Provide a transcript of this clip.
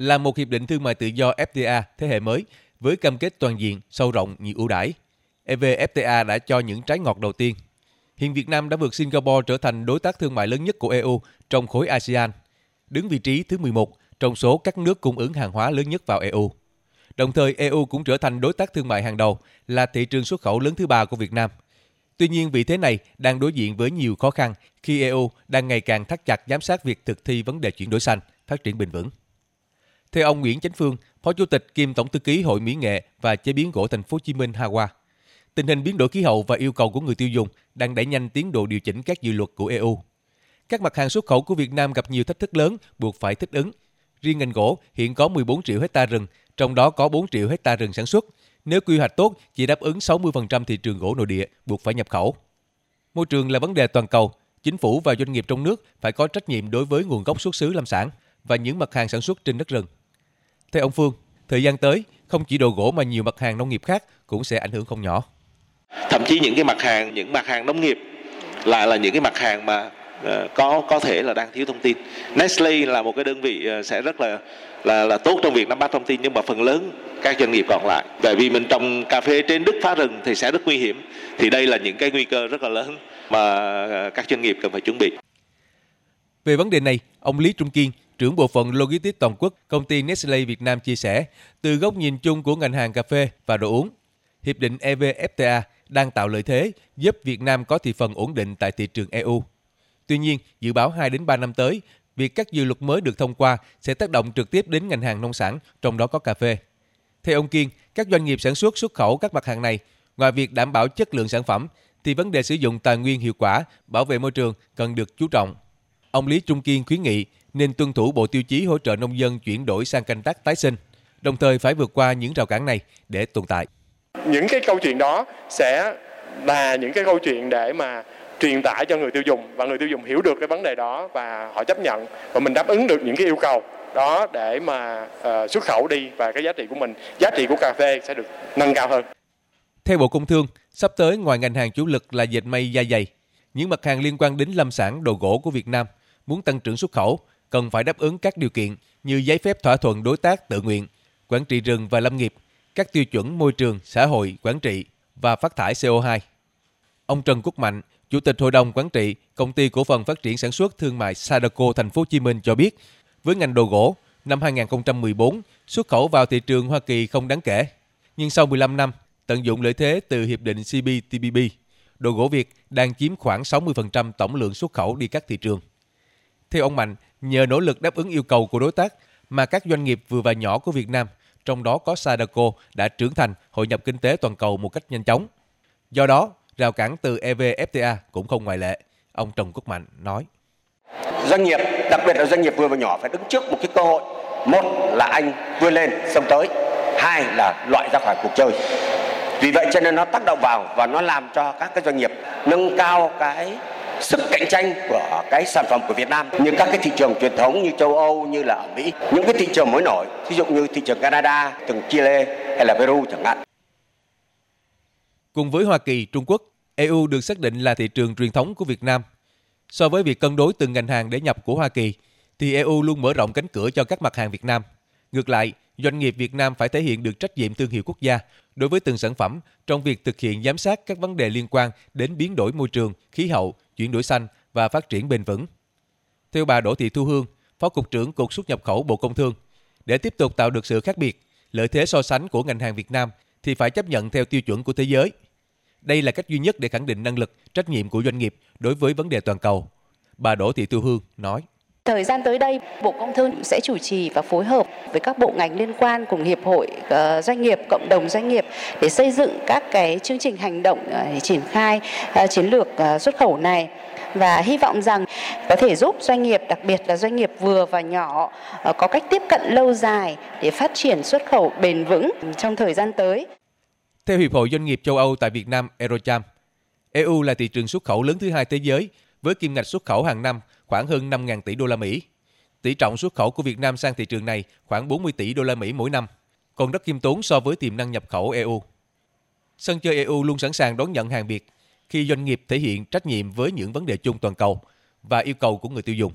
là một hiệp định thương mại tự do FTA thế hệ mới với cam kết toàn diện, sâu rộng, nhiều ưu đãi. EVFTA đã cho những trái ngọt đầu tiên. Hiện Việt Nam đã vượt Singapore trở thành đối tác thương mại lớn nhất của EU trong khối ASEAN, đứng vị trí thứ 11 trong số các nước cung ứng hàng hóa lớn nhất vào EU. Đồng thời, EU cũng trở thành đối tác thương mại hàng đầu, là thị trường xuất khẩu lớn thứ ba của Việt Nam. Tuy nhiên, vị thế này đang đối diện với nhiều khó khăn khi EU đang ngày càng thắt chặt giám sát việc thực thi vấn đề chuyển đổi xanh, phát triển bền vững. Theo ông Nguyễn Chánh Phương, Phó Chủ tịch kiêm Tổng thư ký Hội Mỹ nghệ và chế biến gỗ Thành phố Hồ Chí Minh HAWA, tình hình biến đổi khí hậu và yêu cầu của người tiêu dùng đang đẩy nhanh tiến độ điều chỉnh các dự luật của EU. Các mặt hàng xuất khẩu của Việt Nam gặp nhiều thách thức lớn buộc phải thích ứng. Riêng ngành gỗ hiện có 14 triệu hecta rừng, trong đó có 4 triệu hecta rừng sản xuất. Nếu quy hoạch tốt, chỉ đáp ứng 60% thị trường gỗ nội địa, buộc phải nhập khẩu. Môi trường là vấn đề toàn cầu. Chính phủ và doanh nghiệp trong nước phải có trách nhiệm đối với nguồn gốc xuất xứ lâm sản và những mặt hàng sản xuất trên đất rừng. Theo ông Phương, thời gian tới, không chỉ đồ gỗ mà nhiều mặt hàng nông nghiệp khác cũng sẽ ảnh hưởng không nhỏ. Thậm chí những cái mặt hàng, những mặt hàng nông nghiệp lại là những cái mặt hàng mà Ờ, có có thể là đang thiếu thông tin. Nestle là một cái đơn vị ờ, sẽ rất là là là tốt trong việc nắm bắt thông tin nhưng mà phần lớn các doanh nghiệp còn lại. Bởi vì mình trồng cà phê trên đất phá rừng thì sẽ rất nguy hiểm. Thì đây là những cái nguy cơ rất là lớn mà ờ, các doanh nghiệp cần phải chuẩn bị. Về vấn đề này, ông Lý Trung Kiên, trưởng bộ phận Logistics toàn quốc, công ty Nestle Việt Nam chia sẻ, từ góc nhìn chung của ngành hàng cà phê và đồ uống, hiệp định EVFTA đang tạo lợi thế giúp Việt Nam có thị phần ổn định tại thị trường EU. Tuy nhiên, dự báo 2 đến 3 năm tới, việc các dự luật mới được thông qua sẽ tác động trực tiếp đến ngành hàng nông sản, trong đó có cà phê. Theo ông Kiên, các doanh nghiệp sản xuất xuất khẩu các mặt hàng này, ngoài việc đảm bảo chất lượng sản phẩm, thì vấn đề sử dụng tài nguyên hiệu quả, bảo vệ môi trường cần được chú trọng. Ông Lý Trung Kiên khuyến nghị nên tuân thủ bộ tiêu chí hỗ trợ nông dân chuyển đổi sang canh tác tái sinh, đồng thời phải vượt qua những rào cản này để tồn tại. Những cái câu chuyện đó sẽ là những cái câu chuyện để mà truyền tải cho người tiêu dùng và người tiêu dùng hiểu được cái vấn đề đó và họ chấp nhận và mình đáp ứng được những cái yêu cầu đó để mà uh, xuất khẩu đi và cái giá trị của mình, giá trị của cà phê sẽ được nâng cao hơn. Theo Bộ Công Thương, sắp tới ngoài ngành hàng chủ lực là dệt may da dày, những mặt hàng liên quan đến lâm sản, đồ gỗ của Việt Nam muốn tăng trưởng xuất khẩu cần phải đáp ứng các điều kiện như giấy phép thỏa thuận đối tác tự nguyện, quản trị rừng và lâm nghiệp, các tiêu chuẩn môi trường, xã hội, quản trị và phát thải CO2. Ông Trần Quốc Mạnh, Chủ tịch Hội đồng Quản trị Công ty Cổ phần Phát triển Sản xuất Thương mại Sadeco Thành phố Hồ Chí Minh cho biết, với ngành đồ gỗ, năm 2014, xuất khẩu vào thị trường Hoa Kỳ không đáng kể. Nhưng sau 15 năm, tận dụng lợi thế từ Hiệp định CPTPP, đồ gỗ Việt đang chiếm khoảng 60% tổng lượng xuất khẩu đi các thị trường. Theo ông Mạnh, nhờ nỗ lực đáp ứng yêu cầu của đối tác mà các doanh nghiệp vừa và nhỏ của Việt Nam, trong đó có Sadako, đã trưởng thành hội nhập kinh tế toàn cầu một cách nhanh chóng. Do đó, Rào cản từ EVFTA cũng không ngoại lệ, ông Trần Quốc Mạnh nói. Doanh nghiệp, đặc biệt là doanh nghiệp vừa và nhỏ phải đứng trước một cái cơ hội. Một là anh vươn lên sông tới, hai là loại ra khỏi cuộc chơi. Vì vậy cho nên nó tác động vào và nó làm cho các cái doanh nghiệp nâng cao cái sức cạnh tranh của cái sản phẩm của Việt Nam như các cái thị trường truyền thống như châu Âu như là ở Mỹ những cái thị trường mới nổi ví dụ như thị trường Canada, từng Chile hay là Peru chẳng hạn Cùng với Hoa Kỳ, Trung Quốc, EU được xác định là thị trường truyền thống của Việt Nam. So với việc cân đối từng ngành hàng để nhập của Hoa Kỳ, thì EU luôn mở rộng cánh cửa cho các mặt hàng Việt Nam. Ngược lại, doanh nghiệp Việt Nam phải thể hiện được trách nhiệm thương hiệu quốc gia đối với từng sản phẩm trong việc thực hiện giám sát các vấn đề liên quan đến biến đổi môi trường, khí hậu, chuyển đổi xanh và phát triển bền vững. Theo bà Đỗ Thị Thu Hương, Phó Cục trưởng Cục xuất nhập khẩu Bộ Công Thương, để tiếp tục tạo được sự khác biệt, lợi thế so sánh của ngành hàng Việt Nam thì phải chấp nhận theo tiêu chuẩn của thế giới. Đây là cách duy nhất để khẳng định năng lực, trách nhiệm của doanh nghiệp đối với vấn đề toàn cầu. Bà Đỗ Thị Thu Hương nói. Thời gian tới đây, Bộ Công Thương sẽ chủ trì và phối hợp với các bộ ngành liên quan cùng hiệp hội ờ, doanh nghiệp, cộng đồng doanh nghiệp để xây dựng các cái chương trình hành động ờ, để triển khai ờ, chiến lược xuất khẩu này và hy vọng rằng có thể giúp doanh nghiệp, đặc biệt là doanh nghiệp vừa và nhỏ có cách tiếp cận lâu dài để phát triển xuất khẩu bền vững trong thời gian tới. Theo Hiệp hội Doanh nghiệp châu Âu tại Việt Nam Eurocham, EU là thị trường xuất khẩu lớn thứ hai thế giới với kim ngạch xuất khẩu hàng năm khoảng hơn 5.000 tỷ đô la Mỹ. Tỷ trọng xuất khẩu của Việt Nam sang thị trường này khoảng 40 tỷ đô la Mỹ mỗi năm, còn rất khiêm tốn so với tiềm năng nhập khẩu EU. Sân chơi EU luôn sẵn sàng đón nhận hàng Việt khi doanh nghiệp thể hiện trách nhiệm với những vấn đề chung toàn cầu và yêu cầu của người tiêu dùng.